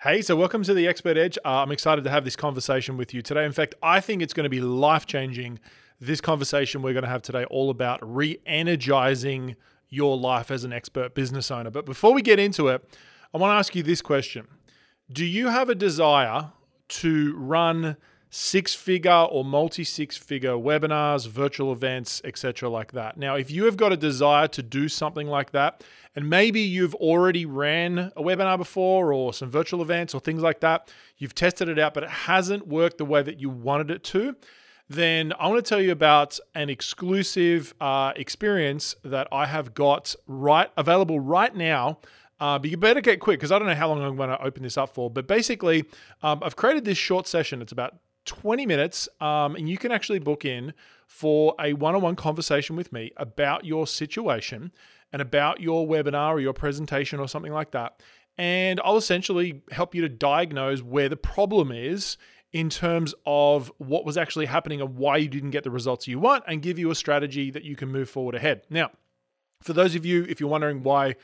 Hey, so welcome to the Expert Edge. Uh, I'm excited to have this conversation with you today. In fact, I think it's going to be life changing. This conversation we're going to have today all about re energizing your life as an expert business owner. But before we get into it, I want to ask you this question Do you have a desire to run six figure or multi six figure webinars, virtual events, etc., like that. Now, if you have got a desire to do something like that, and maybe you've already ran a webinar before or some virtual events or things like that, you've tested it out, but it hasn't worked the way that you wanted it to. Then I want to tell you about an exclusive uh, experience that I have got right available right now uh, but you better get quick because I don't know how long I'm going to open this up for. But basically, um, I've created this short session. It's about 20 minutes, um, and you can actually book in for a one on one conversation with me about your situation and about your webinar or your presentation or something like that. And I'll essentially help you to diagnose where the problem is in terms of what was actually happening and why you didn't get the results you want and give you a strategy that you can move forward ahead. Now, for those of you, if you're wondering why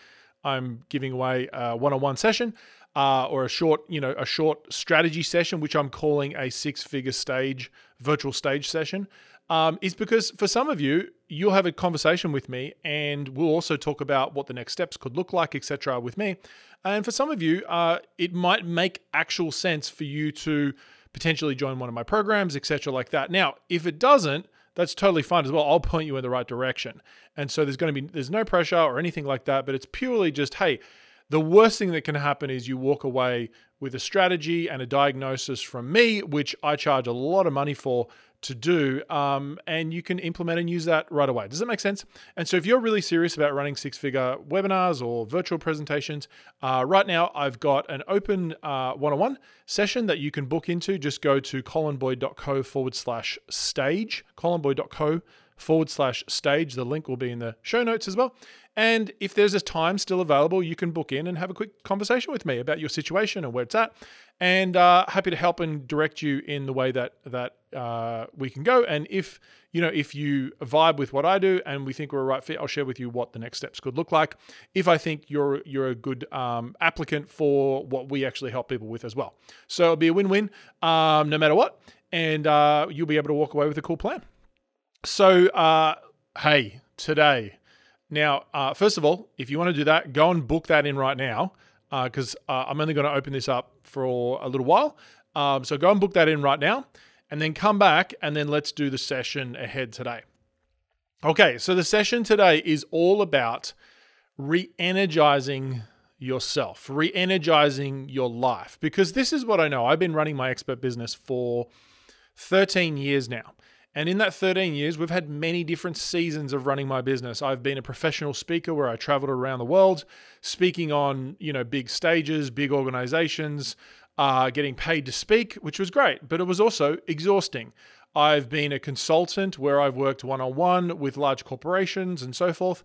I'm giving away a one on one session, uh, or a short, you know, a short strategy session, which I'm calling a six-figure stage virtual stage session, um, is because for some of you, you'll have a conversation with me, and we'll also talk about what the next steps could look like, etc., with me. And for some of you, uh, it might make actual sense for you to potentially join one of my programs, etc., like that. Now, if it doesn't, that's totally fine as well. I'll point you in the right direction. And so there's going to be there's no pressure or anything like that, but it's purely just hey the worst thing that can happen is you walk away with a strategy and a diagnosis from me, which I charge a lot of money for to do, um, and you can implement and use that right away. Does that make sense? And so, if you're really serious about running six figure webinars or virtual presentations, uh, right now I've got an open one on one session that you can book into. Just go to colinboyd.co forward slash stage, colinboyd.co forward slash stage. The link will be in the show notes as well. And if there's a time still available, you can book in and have a quick conversation with me about your situation and where it's at. And uh, happy to help and direct you in the way that that uh, we can go. And if you know if you vibe with what I do and we think we're a right fit, I'll share with you what the next steps could look like. If I think you're you're a good um, applicant for what we actually help people with as well, so it'll be a win-win um, no matter what, and uh, you'll be able to walk away with a cool plan. So uh, hey, today now, uh, first of all, if you want to do that, go and book that in right now because uh, uh, I'm only going to open this up for a little while. Um, so go and book that in right now and then come back and then let's do the session ahead today. Okay, so the session today is all about re energizing yourself, re energizing your life, because this is what I know. I've been running my expert business for 13 years now. And in that 13 years, we've had many different seasons of running my business. I've been a professional speaker where I traveled around the world, speaking on you know big stages, big organizations, uh, getting paid to speak, which was great, but it was also exhausting. I've been a consultant where I've worked one on one with large corporations and so forth,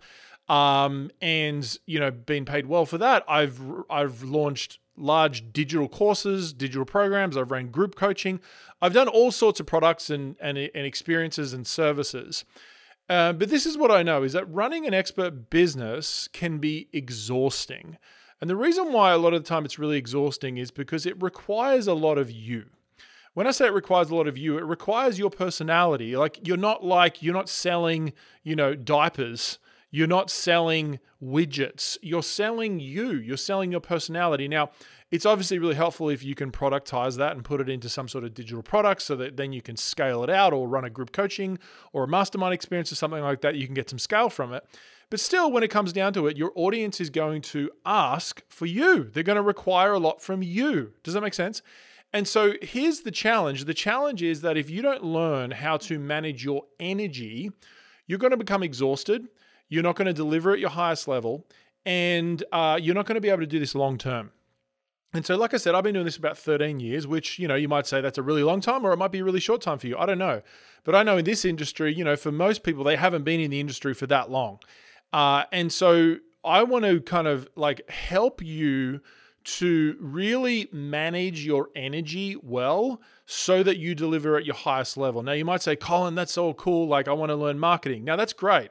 um, and you know been paid well for that. I've I've launched large digital courses, digital programs. I've ran group coaching. I've done all sorts of products and, and, and experiences and services. Uh, but this is what I know is that running an expert business can be exhausting. And the reason why a lot of the time it's really exhausting is because it requires a lot of you. When I say it requires a lot of you, it requires your personality. Like you're not like you're not selling, you know, diapers you're not selling widgets. You're selling you. You're selling your personality. Now, it's obviously really helpful if you can productize that and put it into some sort of digital product so that then you can scale it out or run a group coaching or a mastermind experience or something like that. You can get some scale from it. But still, when it comes down to it, your audience is going to ask for you. They're going to require a lot from you. Does that make sense? And so here's the challenge the challenge is that if you don't learn how to manage your energy, you're going to become exhausted you're not going to deliver at your highest level, and uh, you're not going to be able to do this long term. And so, like I said, I've been doing this about 13 years, which, you know, you might say that's a really long time or it might be a really short time for you. I don't know. But I know in this industry, you know, for most people, they haven't been in the industry for that long. Uh, and so I want to kind of like help you to really manage your energy well so that you deliver at your highest level. Now, you might say, Colin, that's all cool. Like, I want to learn marketing. Now, that's great.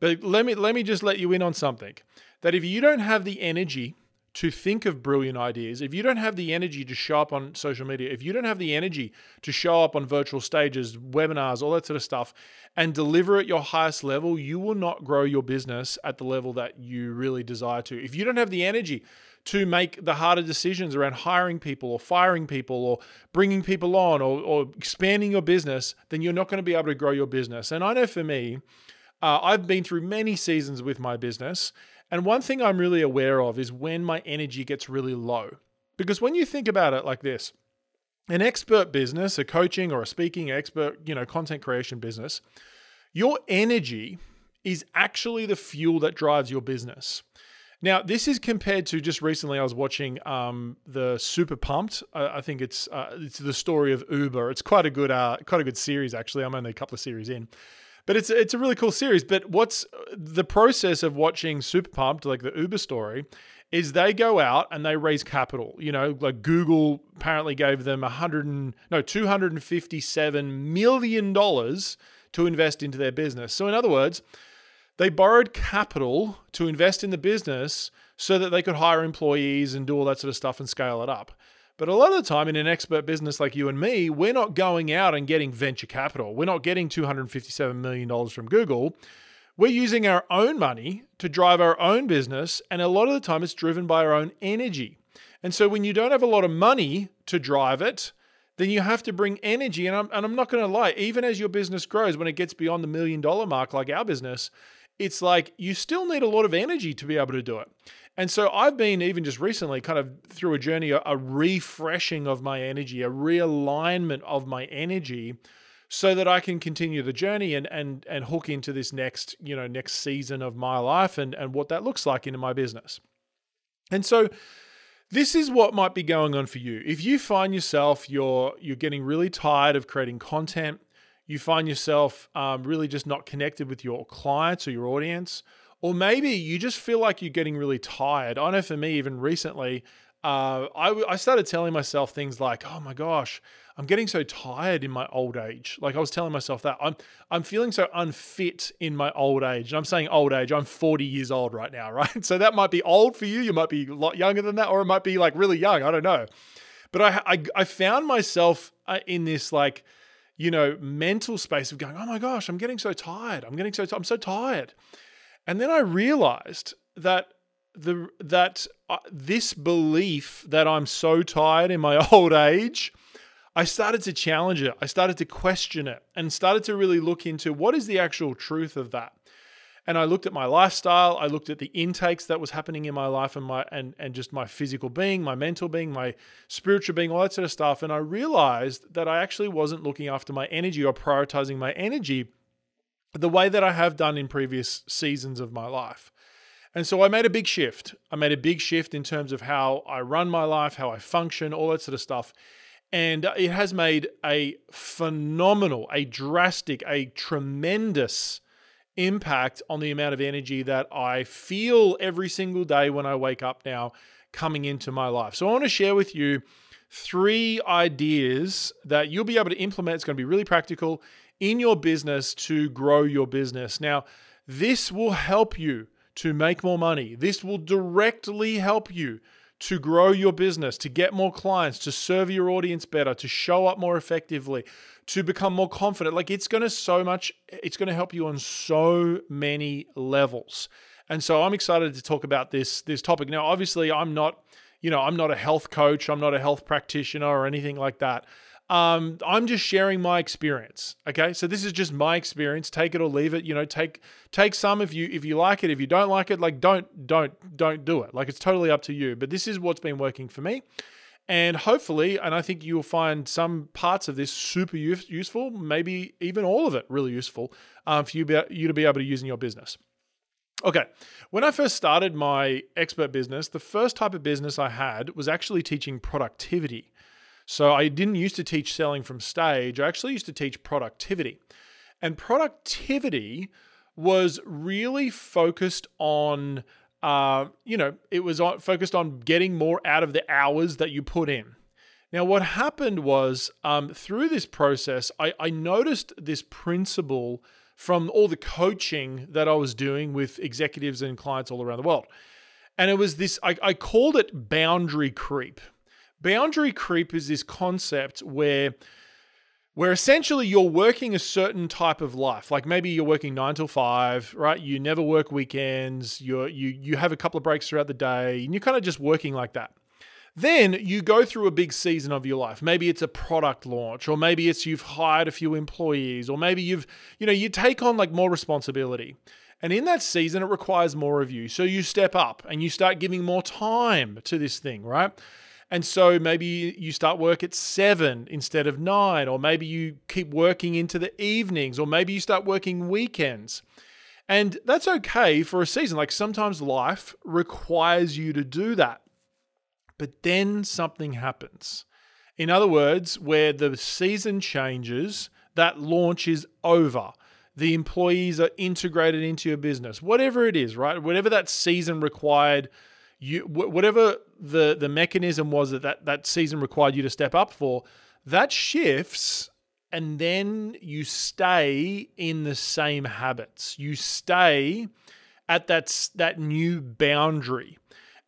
But let me let me just let you in on something. That if you don't have the energy to think of brilliant ideas, if you don't have the energy to show up on social media, if you don't have the energy to show up on virtual stages, webinars, all that sort of stuff, and deliver at your highest level, you will not grow your business at the level that you really desire to. If you don't have the energy to make the harder decisions around hiring people or firing people or bringing people on or, or expanding your business, then you're not going to be able to grow your business. And I know for me, uh, I've been through many seasons with my business. And one thing I'm really aware of is when my energy gets really low. Because when you think about it like this, an expert business, a coaching or a speaking expert, you know, content creation business, your energy is actually the fuel that drives your business. Now, this is compared to just recently. I was watching um, the Super Pumped. I think it's uh, it's the story of Uber. It's quite a good uh, quite a good series actually. I'm only a couple of series in, but it's it's a really cool series. But what's the process of watching Super Pumped, like the Uber story, is they go out and they raise capital. You know, like Google apparently gave them a hundred and no two hundred and fifty seven million dollars to invest into their business. So in other words, they borrowed capital to invest in the business so that they could hire employees and do all that sort of stuff and scale it up. But a lot of the time in an expert business like you and me, we're not going out and getting venture capital. We're not getting $257 million from Google. We're using our own money to drive our own business. And a lot of the time it's driven by our own energy. And so when you don't have a lot of money to drive it, then you have to bring energy. And I'm, and I'm not going to lie, even as your business grows, when it gets beyond the million dollar mark, like our business, it's like you still need a lot of energy to be able to do it. And so I've been even just recently kind of through a journey, a, refreshing of my energy, a realignment of my energy so that I can continue the journey and and and hook into this next, you know, next season of my life and and what that looks like into my business. And so this is what might be going on for you. If you find yourself you're you're getting really tired of creating content, you find yourself um, really just not connected with your clients or your audience, or maybe you just feel like you're getting really tired. I know for me, even recently, uh, I, I started telling myself things like, "Oh my gosh, I'm getting so tired in my old age." Like I was telling myself that I'm I'm feeling so unfit in my old age. And I'm saying old age. I'm 40 years old right now, right? So that might be old for you. You might be a lot younger than that, or it might be like really young. I don't know. But I I, I found myself uh, in this like you know, mental space of going, oh my gosh, I'm getting so tired. I'm getting so, t- I'm so tired. And then I realized that the that uh, this belief that I'm so tired in my old age, I started to challenge it. I started to question it and started to really look into what is the actual truth of that and I looked at my lifestyle. I looked at the intakes that was happening in my life and my and and just my physical being, my mental being, my spiritual being, all that sort of stuff. And I realized that I actually wasn't looking after my energy or prioritizing my energy the way that I have done in previous seasons of my life. And so I made a big shift. I made a big shift in terms of how I run my life, how I function, all that sort of stuff. And uh, it has made a phenomenal, a drastic, a tremendous impact on the amount of energy that I feel every single day when I wake up now coming into my life. So I want to share with you three ideas that you'll be able to implement. It's going to be really practical in your business to grow your business. Now, this will help you to make more money. This will directly help you to grow your business, to get more clients, to serve your audience better, to show up more effectively, to become more confident. Like it's going to so much, it's going to help you on so many levels. And so I'm excited to talk about this this topic. Now, obviously, I'm not, you know, I'm not a health coach, I'm not a health practitioner or anything like that. Um, I'm just sharing my experience. Okay, so this is just my experience. Take it or leave it. You know, take take some if you if you like it. If you don't like it, like don't don't don't do it. Like it's totally up to you. But this is what's been working for me. And hopefully, and I think you'll find some parts of this super useful, maybe even all of it really useful um, for you, be, you to be able to use in your business. Okay, when I first started my expert business, the first type of business I had was actually teaching productivity. So I didn't used to teach selling from stage, I actually used to teach productivity. And productivity was really focused on uh, you know, it was focused on getting more out of the hours that you put in. Now, what happened was um, through this process, I, I noticed this principle from all the coaching that I was doing with executives and clients all around the world. And it was this, I, I called it boundary creep. Boundary creep is this concept where where essentially you're working a certain type of life. Like maybe you're working nine till five, right? You never work weekends. You're you you have a couple of breaks throughout the day, and you're kind of just working like that. Then you go through a big season of your life. Maybe it's a product launch, or maybe it's you've hired a few employees, or maybe you've, you know, you take on like more responsibility. And in that season, it requires more of you. So you step up and you start giving more time to this thing, right? And so maybe you start work at seven instead of nine, or maybe you keep working into the evenings, or maybe you start working weekends. And that's okay for a season. Like sometimes life requires you to do that. But then something happens. In other words, where the season changes, that launch is over. The employees are integrated into your business, whatever it is, right? Whatever that season required, you whatever the the mechanism was that, that that season required you to step up for, that shifts and then you stay in the same habits. You stay at that that new boundary.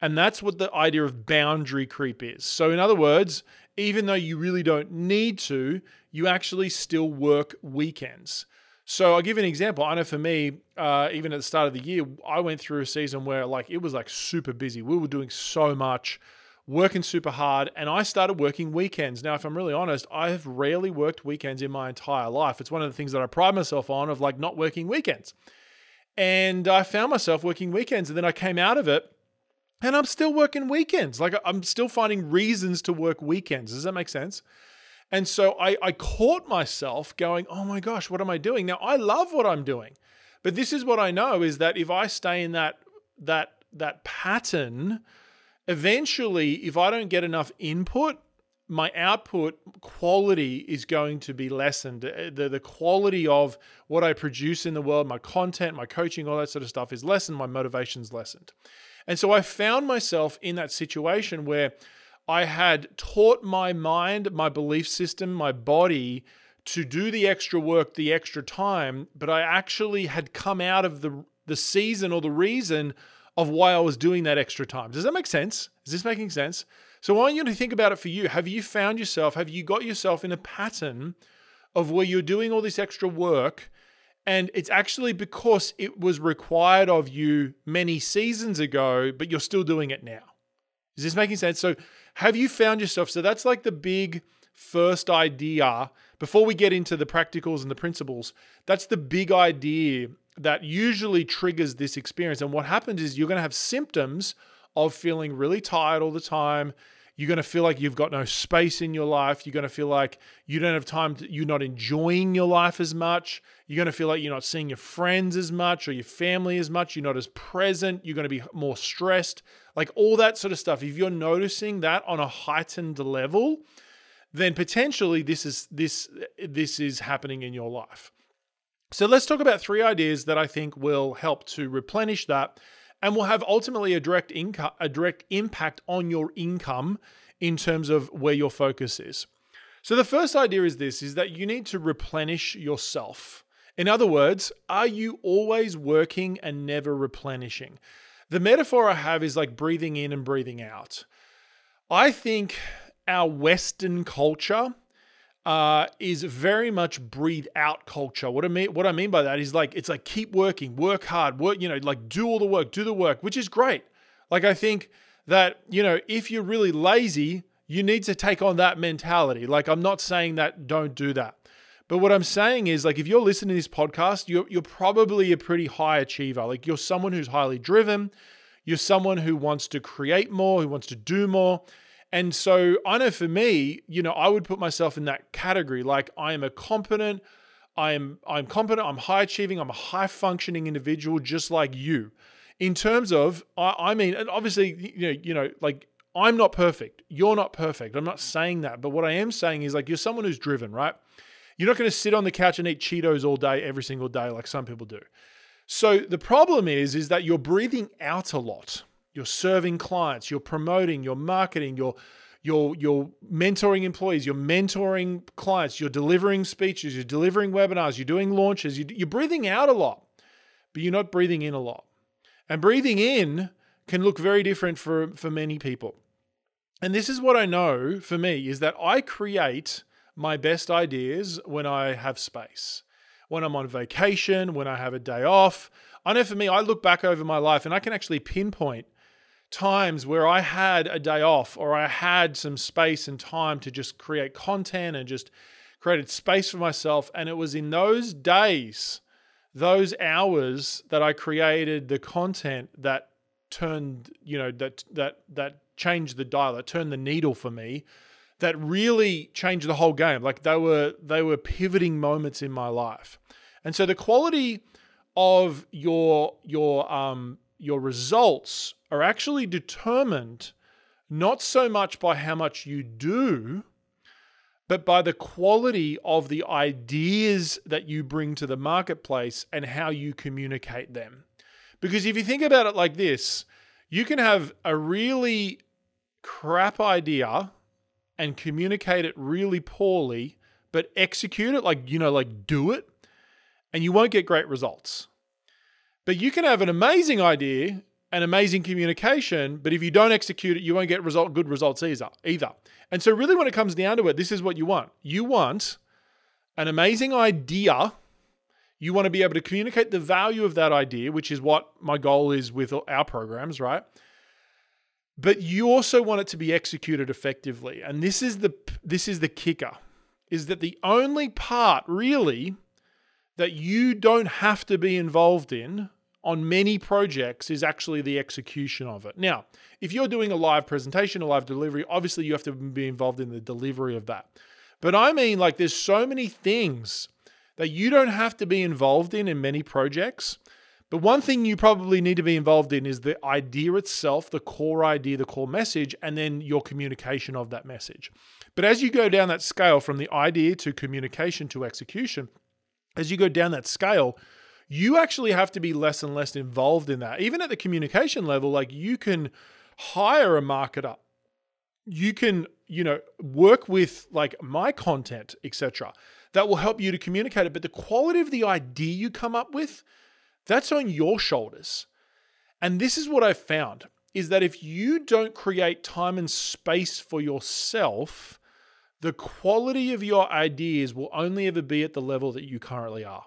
And that's what the idea of boundary creep is. So, in other words, even though you really don't need to, you actually still work weekends. So I'll give you an example. I know for me, uh, even at the start of the year, I went through a season where like it was like super busy. We were doing so much, working super hard, and I started working weekends. Now, if I'm really honest, I have rarely worked weekends in my entire life. It's one of the things that I pride myself on of like not working weekends. And I found myself working weekends, and then I came out of it and I'm still working weekends. Like I'm still finding reasons to work weekends. Does that make sense? And so I, I caught myself going, oh my gosh, what am I doing? Now I love what I'm doing. But this is what I know is that if I stay in that that that pattern, eventually if I don't get enough input, my output quality is going to be lessened. The, the quality of what I produce in the world, my content, my coaching, all that sort of stuff is lessened. My motivation's lessened. And so I found myself in that situation where I had taught my mind, my belief system, my body to do the extra work, the extra time, but I actually had come out of the the season or the reason of why I was doing that extra time. Does that make sense? Is this making sense? So I want you to think about it for you. Have you found yourself, have you got yourself in a pattern of where you're doing all this extra work and it's actually because it was required of you many seasons ago, but you're still doing it now. Is this making sense? So, have you found yourself? So, that's like the big first idea before we get into the practicals and the principles. That's the big idea that usually triggers this experience. And what happens is you're going to have symptoms of feeling really tired all the time, you're going to feel like you've got no space in your life. You're going to feel like you don't have time to, you're not enjoying your life as much. You're going to feel like you're not seeing your friends as much or your family as much. You're not as present. You're going to be more stressed. Like all that sort of stuff. If you're noticing that on a heightened level, then potentially this is this this is happening in your life. So let's talk about three ideas that I think will help to replenish that and will have ultimately a direct income a direct impact on your income in terms of where your focus is. So the first idea is this is that you need to replenish yourself. In other words, are you always working and never replenishing? The metaphor I have is like breathing in and breathing out. I think our Western culture uh, is very much breathe out culture. What I mean, what I mean by that is like it's like keep working, work hard, work. You know, like do all the work, do the work, which is great. Like I think that you know if you're really lazy, you need to take on that mentality. Like I'm not saying that don't do that. But what I'm saying is, like, if you're listening to this podcast, you're, you're probably a pretty high achiever. Like, you're someone who's highly driven. You're someone who wants to create more, who wants to do more. And so I know for me, you know, I would put myself in that category. Like I am a competent, I am I'm competent, I'm high achieving, I'm a high functioning individual just like you. In terms of I, I mean, and obviously, you know, you know, like I'm not perfect. You're not perfect. I'm not saying that. But what I am saying is like you're someone who's driven, right? You're not going to sit on the couch and eat Cheetos all day every single day like some people do. So the problem is is that you're breathing out a lot you're serving clients, you're promoting, you're marketing, you're you're you're mentoring employees, you're mentoring clients, you're delivering speeches, you're delivering webinars, you're doing launches, you're breathing out a lot, but you're not breathing in a lot. And breathing in can look very different for, for many people. And this is what I know for me is that I create my best ideas when I have space. When I'm on vacation, when I have a day off. I know for me, I look back over my life and I can actually pinpoint times where I had a day off or I had some space and time to just create content and just created space for myself. And it was in those days, those hours that I created the content that turned, you know, that that that changed the dial, that turned the needle for me, that really changed the whole game. Like they were they were pivoting moments in my life. And so the quality of your your um your results are actually determined not so much by how much you do, but by the quality of the ideas that you bring to the marketplace and how you communicate them. Because if you think about it like this, you can have a really crap idea and communicate it really poorly, but execute it like, you know, like do it, and you won't get great results. But you can have an amazing idea and amazing communication, but if you don't execute it, you won't get result good results either. Either. And so really when it comes down to it, this is what you want. You want an amazing idea. You want to be able to communicate the value of that idea, which is what my goal is with our programs, right? But you also want it to be executed effectively. And this is the this is the kicker is that the only part really that you don't have to be involved in on many projects is actually the execution of it. Now, if you're doing a live presentation, a live delivery, obviously you have to be involved in the delivery of that. But I mean, like, there's so many things that you don't have to be involved in in many projects. But one thing you probably need to be involved in is the idea itself, the core idea, the core message, and then your communication of that message. But as you go down that scale from the idea to communication to execution, as you go down that scale, you actually have to be less and less involved in that. Even at the communication level, like you can hire a marketer. You can, you know, work with like my content, etc. That will help you to communicate it, but the quality of the idea you come up with, that's on your shoulders. And this is what I've found is that if you don't create time and space for yourself, the quality of your ideas will only ever be at the level that you currently are.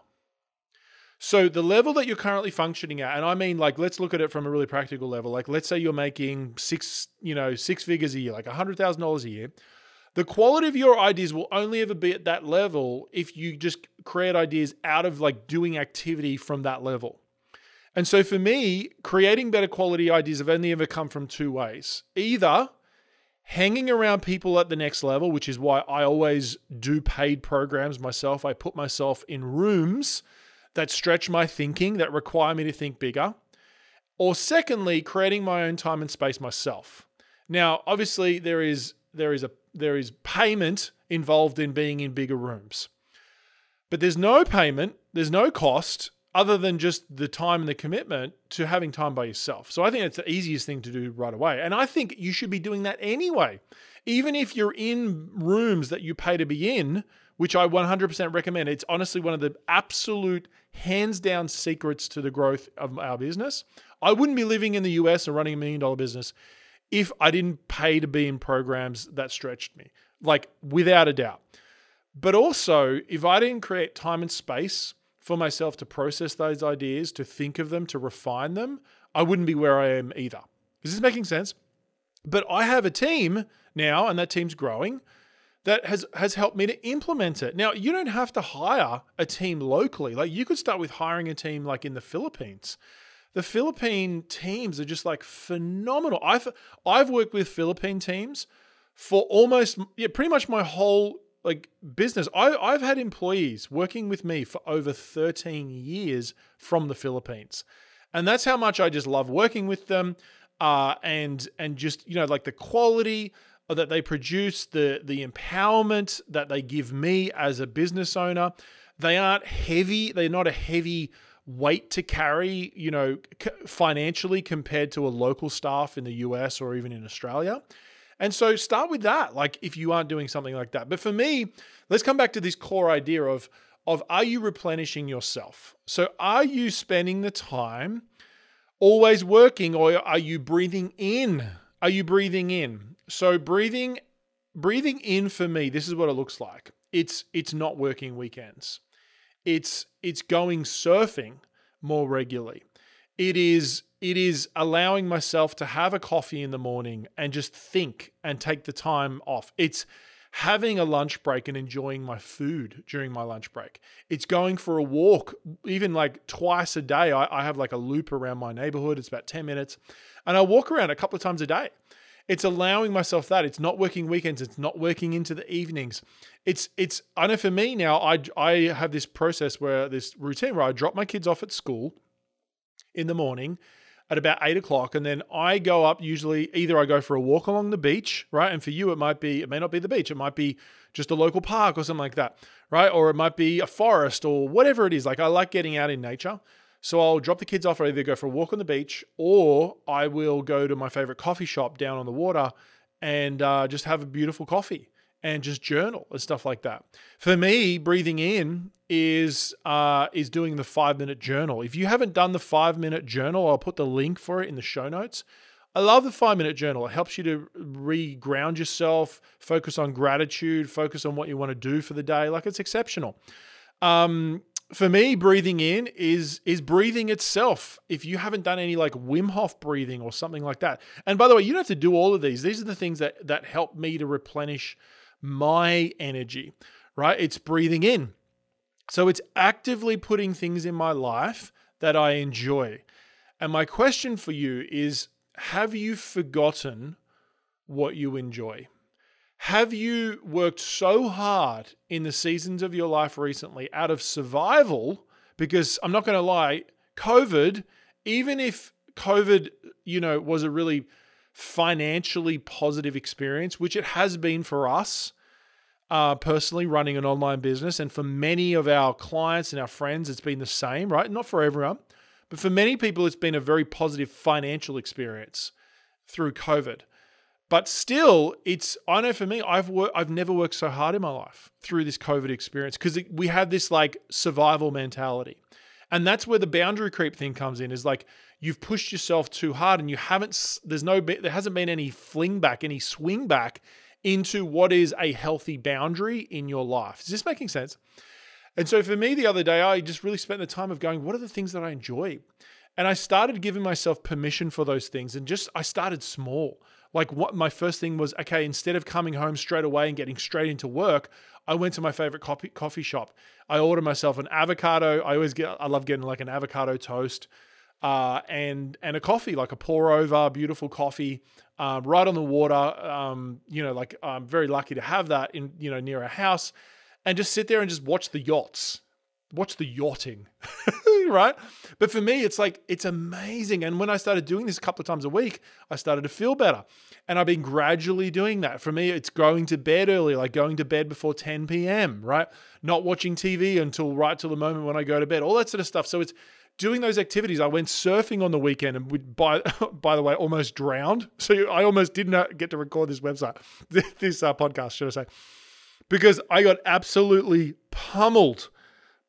So the level that you're currently functioning at, and I mean like let's look at it from a really practical level. Like let's say you're making six, you know, six figures a year, like hundred thousand dollars a year. The quality of your ideas will only ever be at that level if you just create ideas out of like doing activity from that level. And so for me, creating better quality ideas have only ever come from two ways. Either hanging around people at the next level, which is why I always do paid programs myself. I put myself in rooms that stretch my thinking, that require me to think bigger. Or secondly, creating my own time and space myself. Now, obviously, there is there is a there is payment involved in being in bigger rooms. But there's no payment, there's no cost other than just the time and the commitment to having time by yourself. So I think it's the easiest thing to do right away. And I think you should be doing that anyway. Even if you're in rooms that you pay to be in, which I 100% recommend. It's honestly one of the absolute hands down secrets to the growth of our business. I wouldn't be living in the US or running a million dollar business if I didn't pay to be in programs that stretched me, like without a doubt. But also, if I didn't create time and space for myself to process those ideas, to think of them, to refine them, I wouldn't be where I am either. Is this making sense? But I have a team now, and that team's growing that has has helped me to implement it. Now, you don't have to hire a team locally. Like you could start with hiring a team like in the Philippines. The Philippine teams are just like phenomenal. I've I've worked with Philippine teams for almost yeah, pretty much my whole like business. I, I've had employees working with me for over 13 years from the Philippines. And that's how much I just love working with them. Uh, and and just you know like the quality that they produce, the the empowerment that they give me as a business owner. They aren't heavy. They're not a heavy weight to carry, you know, financially compared to a local staff in the US or even in Australia. And so start with that, like if you aren't doing something like that. But for me, let's come back to this core idea of of are you replenishing yourself? So are you spending the time always working or are you breathing in? Are you breathing in? So breathing breathing in for me, this is what it looks like. It's it's not working weekends. It's it's going surfing more regularly. It is it is allowing myself to have a coffee in the morning and just think and take the time off. It's having a lunch break and enjoying my food during my lunch break. It's going for a walk, even like twice a day. I, I have like a loop around my neighborhood. It's about 10 minutes. And I walk around a couple of times a day. It's allowing myself that. It's not working weekends. It's not working into the evenings. It's it's I know for me now, I I have this process where this routine where I drop my kids off at school in the morning at about eight o'clock, and then I go up. Usually, either I go for a walk along the beach, right? And for you, it might be, it may not be the beach, it might be just a local park or something like that, right? Or it might be a forest or whatever it is. Like I like getting out in nature. So I'll drop the kids off, or either go for a walk on the beach, or I will go to my favorite coffee shop down on the water and uh, just have a beautiful coffee and just journal and stuff like that. For me, breathing in is uh, is doing the five minute journal. If you haven't done the five minute journal, I'll put the link for it in the show notes. I love the five minute journal. It helps you to re-ground yourself, focus on gratitude, focus on what you want to do for the day. Like it's exceptional. Um, for me, breathing in is is breathing itself. If you haven't done any like Wim Hof breathing or something like that, and by the way, you don't have to do all of these. These are the things that that help me to replenish my energy, right? It's breathing in. So it's actively putting things in my life that I enjoy. And my question for you is have you forgotten what you enjoy? Have you worked so hard in the seasons of your life recently out of survival? Because I'm not going to lie, COVID, even if COVID, you know, was a really financially positive experience, which it has been for us uh, personally running an online business. And for many of our clients and our friends, it's been the same, right? Not for everyone, but for many people, it's been a very positive financial experience through COVID. But still, it's I know for me, I've worked, I've never worked so hard in my life through this COVID experience because we have this like survival mentality, and that's where the boundary creep thing comes in. Is like you've pushed yourself too hard and you haven't there's no there hasn't been any fling back any swing back into what is a healthy boundary in your life. Is this making sense? And so for me the other day i just really spent the time of going what are the things that i enjoy? And i started giving myself permission for those things and just i started small like what my first thing was okay instead of coming home straight away and getting straight into work i went to my favorite coffee, coffee shop. I ordered myself an avocado. I always get i love getting like an avocado toast uh, and and a coffee, like a pour over, beautiful coffee, uh, right on the water. Um, you know, like I'm very lucky to have that in you know near a house, and just sit there and just watch the yachts, watch the yachting, right? But for me, it's like it's amazing. And when I started doing this a couple of times a week, I started to feel better, and I've been gradually doing that. For me, it's going to bed early, like going to bed before 10 p.m. Right? Not watching TV until right till the moment when I go to bed, all that sort of stuff. So it's doing those activities. I went surfing on the weekend and we, by by the way, almost drowned. So I almost did not get to record this website, this uh, podcast, should I say, because I got absolutely pummeled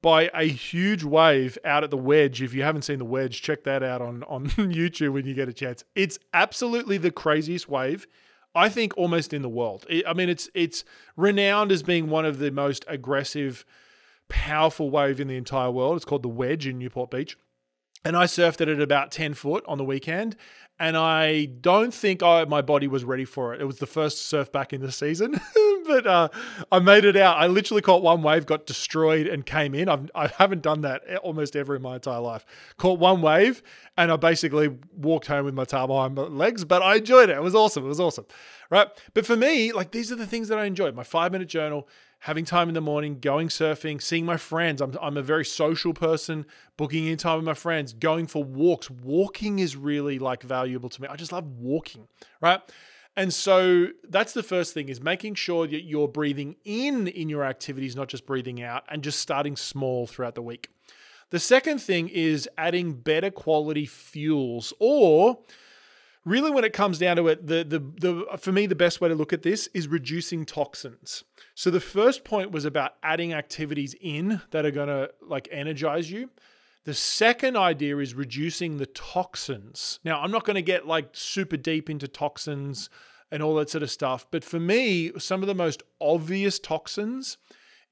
by a huge wave out at the wedge. If you haven't seen the wedge, check that out on on YouTube when you get a chance. It's absolutely the craziest wave. I think almost in the world. I mean, it's it's renowned as being one of the most aggressive powerful wave in the entire world. It's called the Wedge in Newport Beach. And I surfed it at about 10 foot on the weekend. And I don't think I, my body was ready for it. It was the first surf back in the season, but uh, I made it out. I literally caught one wave, got destroyed, and came in. I've, I haven't done that almost ever in my entire life. Caught one wave, and I basically walked home with my tail behind my legs, but I enjoyed it. It was awesome. It was awesome. Right. But for me, like these are the things that I enjoyed my five minute journal, having time in the morning, going surfing, seeing my friends. I'm, I'm a very social person, booking in time with my friends, going for walks. Walking is really like valuable to me. I just love walking, right? And so that's the first thing is making sure that you're breathing in in your activities, not just breathing out, and just starting small throughout the week. The second thing is adding better quality fuels or really when it comes down to it the, the the for me the best way to look at this is reducing toxins so the first point was about adding activities in that are going to like energize you The second idea is reducing the toxins. Now, I'm not going to get like super deep into toxins and all that sort of stuff, but for me, some of the most obvious toxins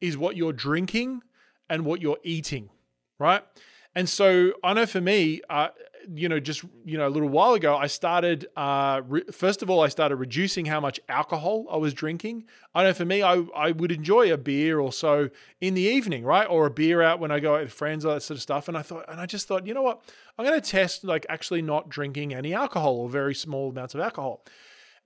is what you're drinking and what you're eating, right? And so I know for me, uh, you know, just you know, a little while ago, I started. Uh, re- first of all, I started reducing how much alcohol I was drinking. I know for me, I I would enjoy a beer or so in the evening, right, or a beer out when I go out with friends, all that sort of stuff. And I thought, and I just thought, you know what, I'm going to test like actually not drinking any alcohol or very small amounts of alcohol.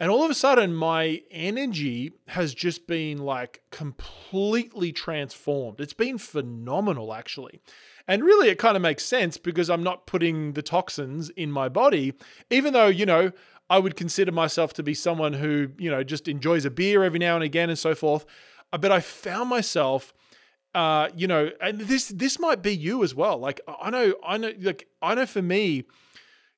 And all of a sudden, my energy has just been like completely transformed. It's been phenomenal, actually. And really, it kind of makes sense because I'm not putting the toxins in my body, even though, you know, I would consider myself to be someone who, you know, just enjoys a beer every now and again and so forth. Uh, but I found myself, uh, you know, and this this might be you as well. Like I know, I know, like I know for me,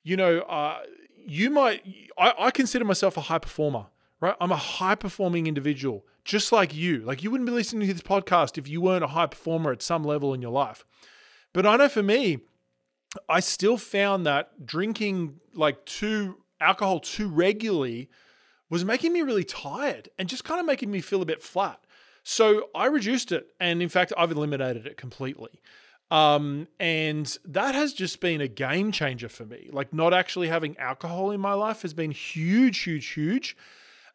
you know, uh, you might, I, I consider myself a high performer, right? I'm a high performing individual, just like you. Like you wouldn't be listening to this podcast if you weren't a high performer at some level in your life. But I know for me, I still found that drinking like too alcohol too regularly was making me really tired and just kind of making me feel a bit flat. So I reduced it, and in fact, I've eliminated it completely. Um, and that has just been a game changer for me. Like not actually having alcohol in my life has been huge, huge, huge.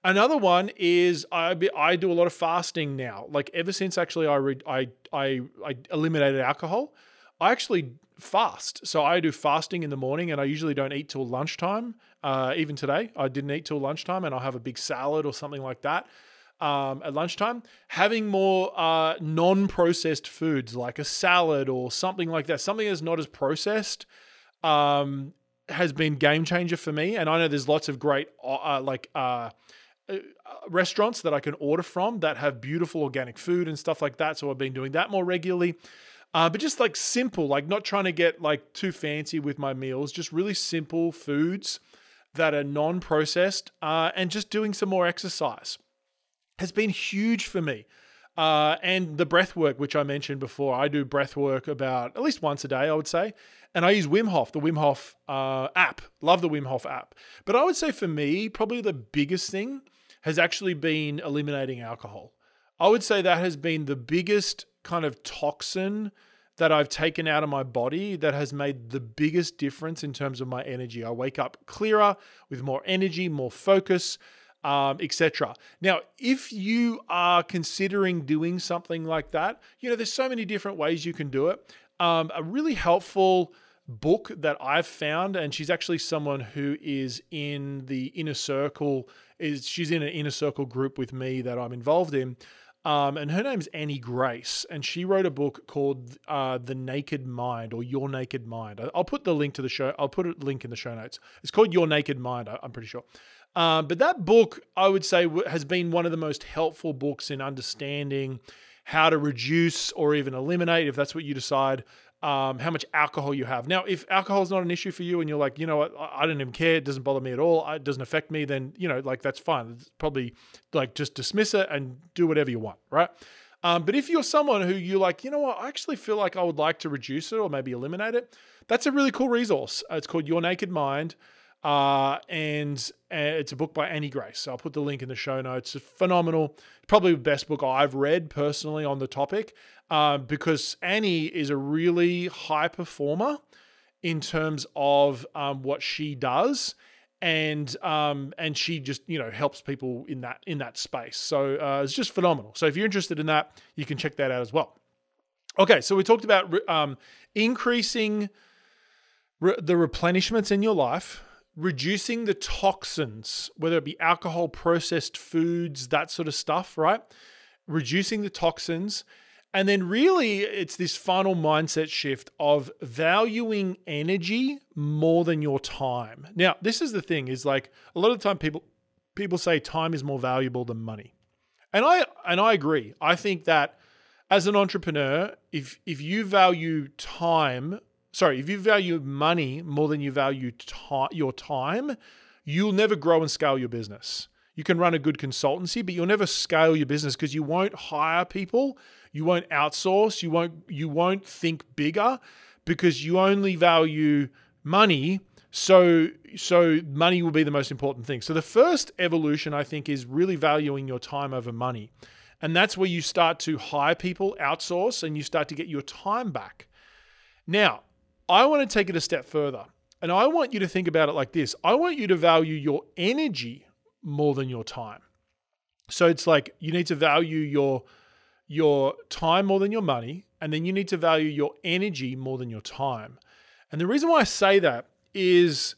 Another one is I I do a lot of fasting now. Like ever since actually I re, I I I eliminated alcohol, I actually fast. So I do fasting in the morning and I usually don't eat till lunchtime. Uh, even today, I didn't eat till lunchtime and I'll have a big salad or something like that um, at lunchtime. Having more uh, non processed foods like a salad or something like that, something that's not as processed. Um, has been game changer for me, and I know there's lots of great uh, uh like uh, uh, restaurants that I can order from that have beautiful organic food and stuff like that. So I've been doing that more regularly. Uh, but just like simple, like not trying to get like too fancy with my meals, just really simple foods that are non processed uh, and just doing some more exercise has been huge for me. Uh, and the breath work, which I mentioned before, I do breath work about at least once a day, I would say. And I use Wim Hof, the Wim Hof uh, app. Love the Wim Hof app. But I would say for me, probably the biggest thing has actually been eliminating alcohol. I would say that has been the biggest kind of toxin that I've taken out of my body that has made the biggest difference in terms of my energy. I wake up clearer with more energy, more focus, um, etc. Now, if you are considering doing something like that, you know, there's so many different ways you can do it. Um, a really helpful book that I've found, and she's actually someone who is in the inner circle, is she's in an inner circle group with me that I'm involved in. Um, and her name's Annie Grace, and she wrote a book called uh, "The Naked Mind" or "Your Naked Mind." I'll put the link to the show. I'll put a link in the show notes. It's called "Your Naked Mind." I'm pretty sure. Um, but that book, I would say, has been one of the most helpful books in understanding how to reduce or even eliminate, if that's what you decide, um, how much alcohol you have. Now, if alcohol is not an issue for you and you're like, you know what, I don't even care, it doesn't bother me at all, it doesn't affect me, then, you know, like that's fine. It's probably like just dismiss it and do whatever you want, right? Um, but if you're someone who you're like, you know what, I actually feel like I would like to reduce it or maybe eliminate it, that's a really cool resource. It's called Your Naked Mind. Uh, and uh, it's a book by Annie Grace. So I'll put the link in the show notes. It's phenomenal. Probably the best book I've read personally on the topic uh, because Annie is a really high performer in terms of um, what she does. And um, and she just you know helps people in that in that space. So uh, it's just phenomenal. So if you're interested in that, you can check that out as well. Okay, so we talked about um, increasing re- the replenishments in your life, reducing the toxins, whether it be alcohol, processed foods, that sort of stuff, right? Reducing the toxins. And then really it's this final mindset shift of valuing energy more than your time. Now, this is the thing is like a lot of the time people people say time is more valuable than money. And I and I agree. I think that as an entrepreneur, if if you value time sorry, if you value money more than you value your time, you'll never grow and scale your business. You can run a good consultancy, but you'll never scale your business because you won't hire people, you won't outsource, you won't you won't think bigger because you only value money so so money will be the most important thing. So the first evolution I think is really valuing your time over money. And that's where you start to hire people, outsource and you start to get your time back. Now, I want to take it a step further. And I want you to think about it like this. I want you to value your energy more than your time. So it's like you need to value your your time more than your money and then you need to value your energy more than your time. And the reason why I say that is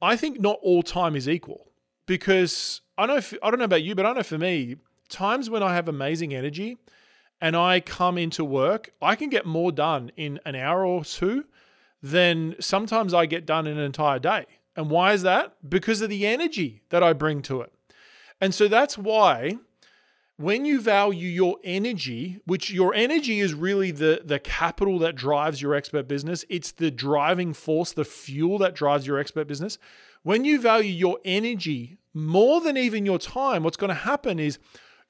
I think not all time is equal because I know I don't know about you, but I know for me, times when I have amazing energy and I come into work, I can get more done in an hour or two than sometimes I get done in an entire day. And why is that? Because of the energy that I bring to it. And so that's why when you value your energy, which your energy is really the, the capital that drives your expert business, it's the driving force, the fuel that drives your expert business. When you value your energy more than even your time, what's going to happen is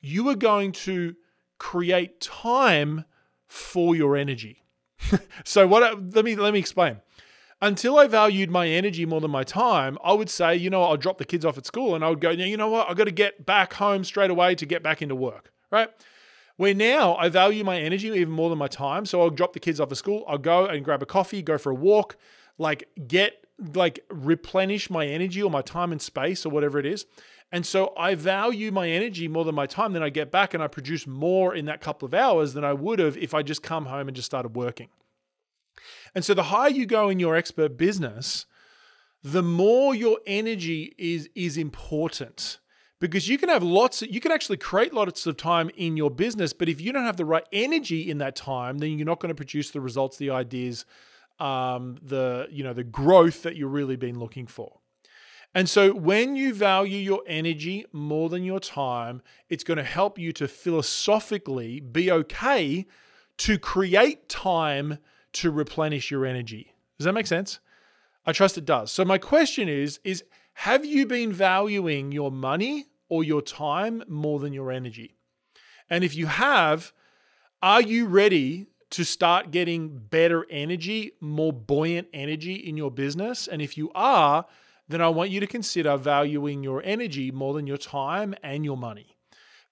you are going to create time for your energy. so what uh, let me let me explain until I valued my energy more than my time, I would say, you know, I'll drop the kids off at school and I would go, you know what, I've got to get back home straight away to get back into work, right? Where now I value my energy even more than my time. So I'll drop the kids off at school, I'll go and grab a coffee, go for a walk, like get, like replenish my energy or my time and space or whatever it is. And so I value my energy more than my time. Then I get back and I produce more in that couple of hours than I would have if I just come home and just started working. And so the higher you go in your expert business, the more your energy is is important because you can have lots of, you can actually create lots of time in your business but if you don't have the right energy in that time then you're not going to produce the results the ideas um, the you know the growth that you've really been looking for and so when you value your energy more than your time it's going to help you to philosophically be okay to create time to replenish your energy. Does that make sense? I trust it does. So my question is is have you been valuing your money or your time more than your energy? And if you have, are you ready to start getting better energy, more buoyant energy in your business? And if you are, then I want you to consider valuing your energy more than your time and your money.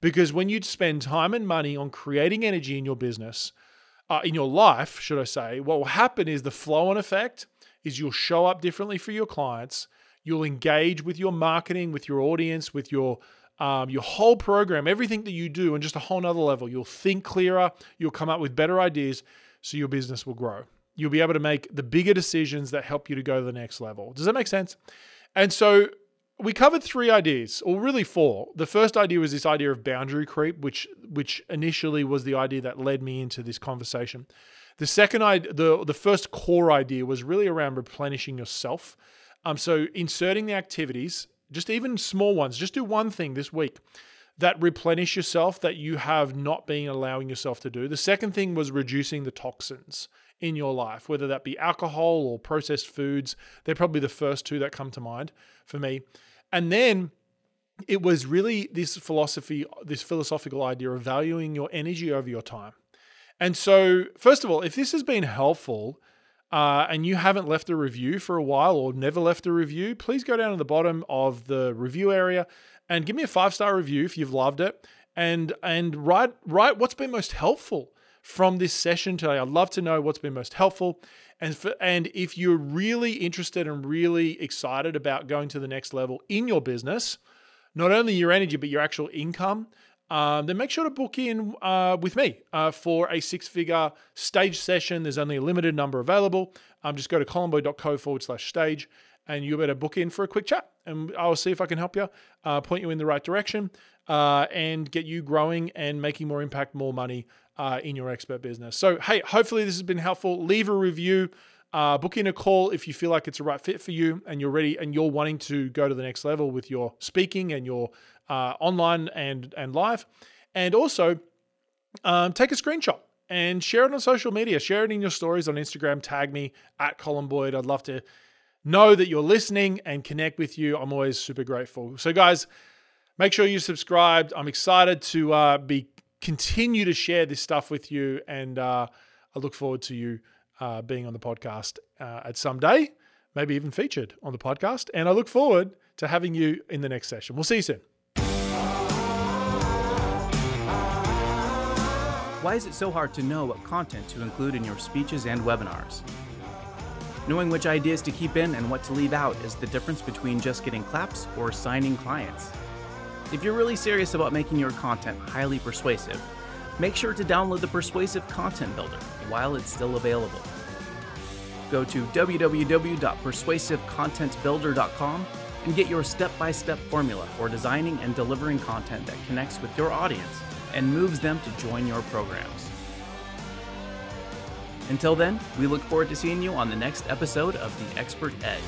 Because when you spend time and money on creating energy in your business, uh, in your life, should I say, what will happen is the flow on effect is you'll show up differently for your clients. You'll engage with your marketing, with your audience, with your um, your whole program, everything that you do, and just a whole nother level. You'll think clearer. You'll come up with better ideas, so your business will grow. You'll be able to make the bigger decisions that help you to go to the next level. Does that make sense? And so we covered three ideas, or really four. The first idea was this idea of boundary creep, which which initially was the idea that led me into this conversation. The second idea, the the first core idea was really around replenishing yourself. Um, so inserting the activities, just even small ones, just do one thing this week that replenish yourself that you have not been allowing yourself to do. The second thing was reducing the toxins in your life, whether that be alcohol or processed foods. They're probably the first two that come to mind for me. And then it was really this philosophy, this philosophical idea of valuing your energy over your time. And so, first of all, if this has been helpful uh, and you haven't left a review for a while or never left a review, please go down to the bottom of the review area and give me a five star review if you've loved it, and and write write what's been most helpful from this session today. I'd love to know what's been most helpful. And, for, and if you're really interested and really excited about going to the next level in your business, not only your energy, but your actual income, um, then make sure to book in uh, with me uh, for a six figure stage session. There's only a limited number available. Um, just go to colinboyd.co forward slash stage and you better book in for a quick chat. And I'll see if I can help you, uh, point you in the right direction, uh, and get you growing and making more impact, more money uh, in your expert business. So, hey, hopefully this has been helpful. Leave a review. Uh, book in a call if you feel like it's a right fit for you and you're ready and you're wanting to go to the next level with your speaking and your uh, online and and live. And also, um, take a screenshot and share it on social media. Share it in your stories on Instagram. Tag me at Colin Boyd. I'd love to know that you're listening and connect with you. I'm always super grateful. So, guys, make sure you subscribed. I'm excited to uh, be continue to share this stuff with you, and uh, I look forward to you uh, being on the podcast uh, at some day, maybe even featured on the podcast. And I look forward to having you in the next session. We'll see you soon. Why is it so hard to know what content to include in your speeches and webinars? Knowing which ideas to keep in and what to leave out is the difference between just getting claps or signing clients. If you're really serious about making your content highly persuasive, make sure to download the Persuasive Content Builder while it's still available. Go to www.persuasivecontentbuilder.com and get your step by step formula for designing and delivering content that connects with your audience and moves them to join your programs. Until then, we look forward to seeing you on the next episode of The Expert Edge.